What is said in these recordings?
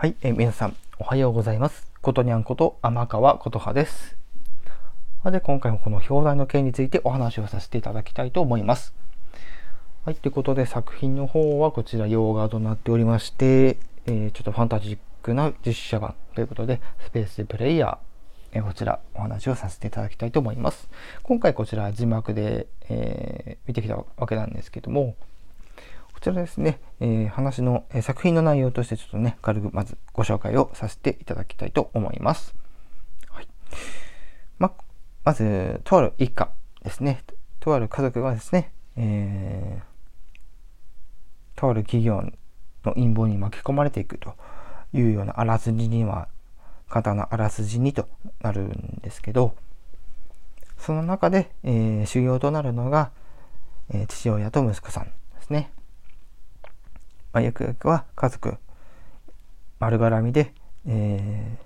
はい、えー、皆さん、おはようございます。ことにゃんこと天川琴葉です。で、今回もこの表題の件についてお話をさせていただきたいと思います。はい、ということで作品の方はこちら洋画となっておりまして、えー、ちょっとファンタジックな実写版ということで、スペースプレイヤー、えー、こちらお話をさせていただきたいと思います。今回こちら字幕で、えー、見てきたわけなんですけども、こちらですね、えー、話の、え、作品の内容としてちょっとね、軽くまずご紹介をさせていただきたいと思います。はい。ま、まず、とある一家ですね。とある家族がですね、えー、とある企業の陰謀に巻き込まれていくというようなあらすじには、簡単なあらすじにとなるんですけど、その中で、えー、修行となるのが、えー、父親と息子さんですね。まあ、ゆくゆくは家族丸絡みで、え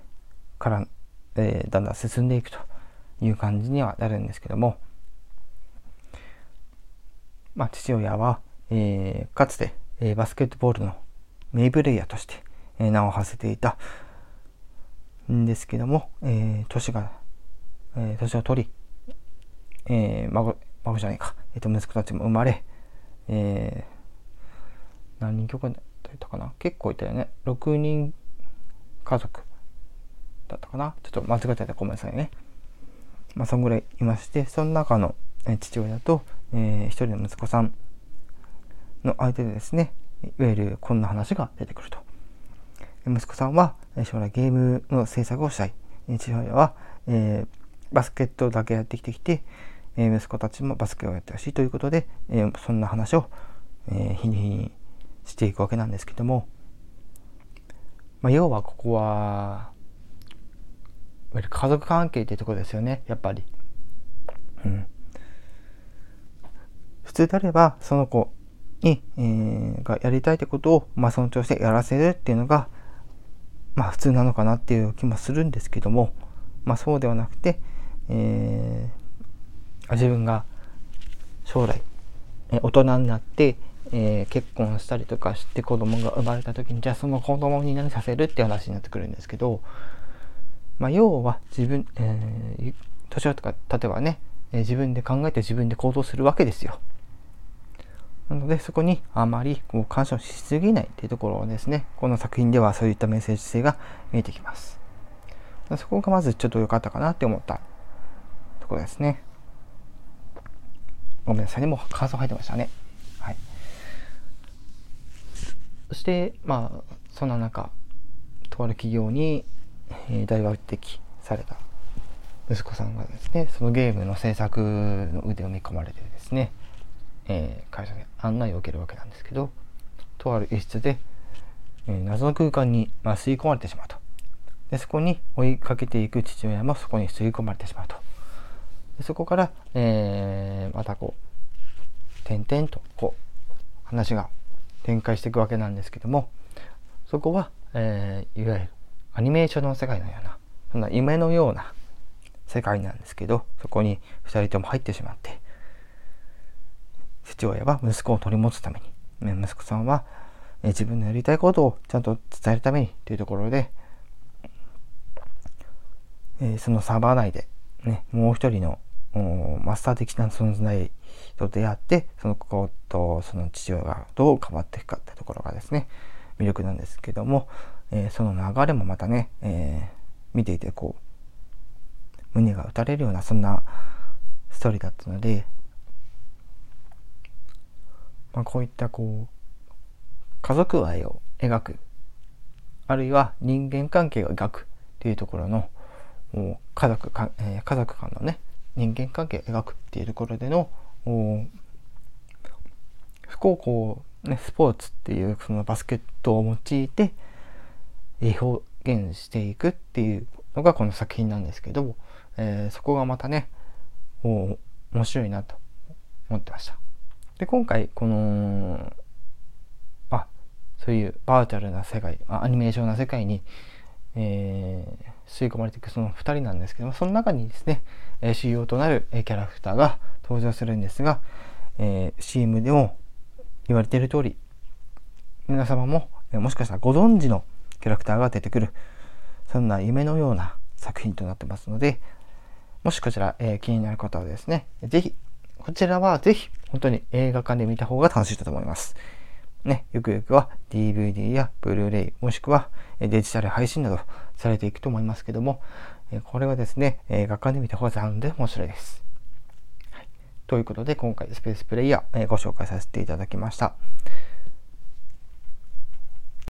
ー、から、えー、だんだん進んでいくという感じにはなるんですけども、まあ、父親は、えー、かつて、えー、バスケットボールの名プレイヤーとして、えー、名を馳せていたんですけども、えー、年が、えー、年を取り、えー、孫孫じゃないか、えー、と息子たちも生まれ、えー、何人曲だったかな？結構いたよね。6人家族だったかな？ちょっと間違ってたごめんなさいね。まあそんぐらいいましてその中の父親と、えー、一人の息子さんの相手でですねいわゆるこんな話が出てくると。息子さんは将来ゲームの制作をしたい。父親は、えー、バスケットだけやってきてきて、え、息子たちもバスケをやってほしいということで、えー、そんな話を、えー、日に日にしていくわけなんですけども、まあ、要はここは家族関係っていうところですよねやっぱり。うん、普通であればその子に、えー、がやりたいってことを、まあ、尊重してやらせるっていうのがまあ普通なのかなっていう気もするんですけども、まあ、そうではなくて、えー、自分が将来大人になってえー、結婚したりとかして子供が生まれた時にじゃあその子供に何させるって話になってくるんですけど、まあ、要は自分、えー、年をとか例えばね、えー、自分で考えて自分で行動するわけですよ。なのでそこにあまりこう干渉しすぎないっていうところをですねこの作品ではそういったメッセージ性が見えてきます。そこがまずちょっと良かったかなって思ったところですね。ごめんなさいね、もう感想入ってましたね。はい。そしてまあそんな中とある企業に、えー、大抜擢された息子さんがですねそのゲームの制作の腕を見込まれてですね、えー、会社で案内を受けるわけなんですけどとある一室で、えー、謎の空間に、まあ、吸い込まれてしまうと。でそこに追いかけていく父親もそこに吸い込まれてしまうと。でそこから、えー、またこう点々とこう話が展開していくわけなんですけどもそこは、えー、いわゆるアニメーションの世界のようなそんな夢のような世界なんですけどそこに2人とも入ってしまって父親は息子を取り持つために息子さんは、えー、自分のやりたいことをちゃんと伝えるためにというところで、えー、そのサーバー内で、ね、もう一人のマスター的な存在と出会ってその子とその父親がどう変わっていくかってところがですね魅力なんですけども、えー、その流れもまたね、えー、見ていてこう胸が打たれるようなそんなストーリーだったので、まあ、こういったこう家族愛を描くあるいは人間関係を描くっていうところの家族か、えー、家族間のね人間関係を描くっていうところでの不幸こう、ね、スポーツっていうそのバスケットを用いて表現していくっていうのがこの作品なんですけど、えー、そこがまたね面白いなと思ってました。で今回このあそういうバーチャルな世界アニメーションな世界に、えー、吸い込まれていくその2人なんですけどもその中にですね、え主要となるキャラクターが登場するんですが、えー、CM でも言われている通り皆様も、えもしかしたらご存知のキャラクターが出てくるそんな夢のような作品となってますのでもしこちら、えー、気になる方はですね是非こちらはぜひ本当に映画館で見た方が楽しいと思います。ね、ゆくゆくは DVD やブルーレイもしくはデジタル配信などされていくと思いますけども、これはですね、映画館で見た方が残念面白いです。ということで今回スペースプレイヤーご紹介させていただきました。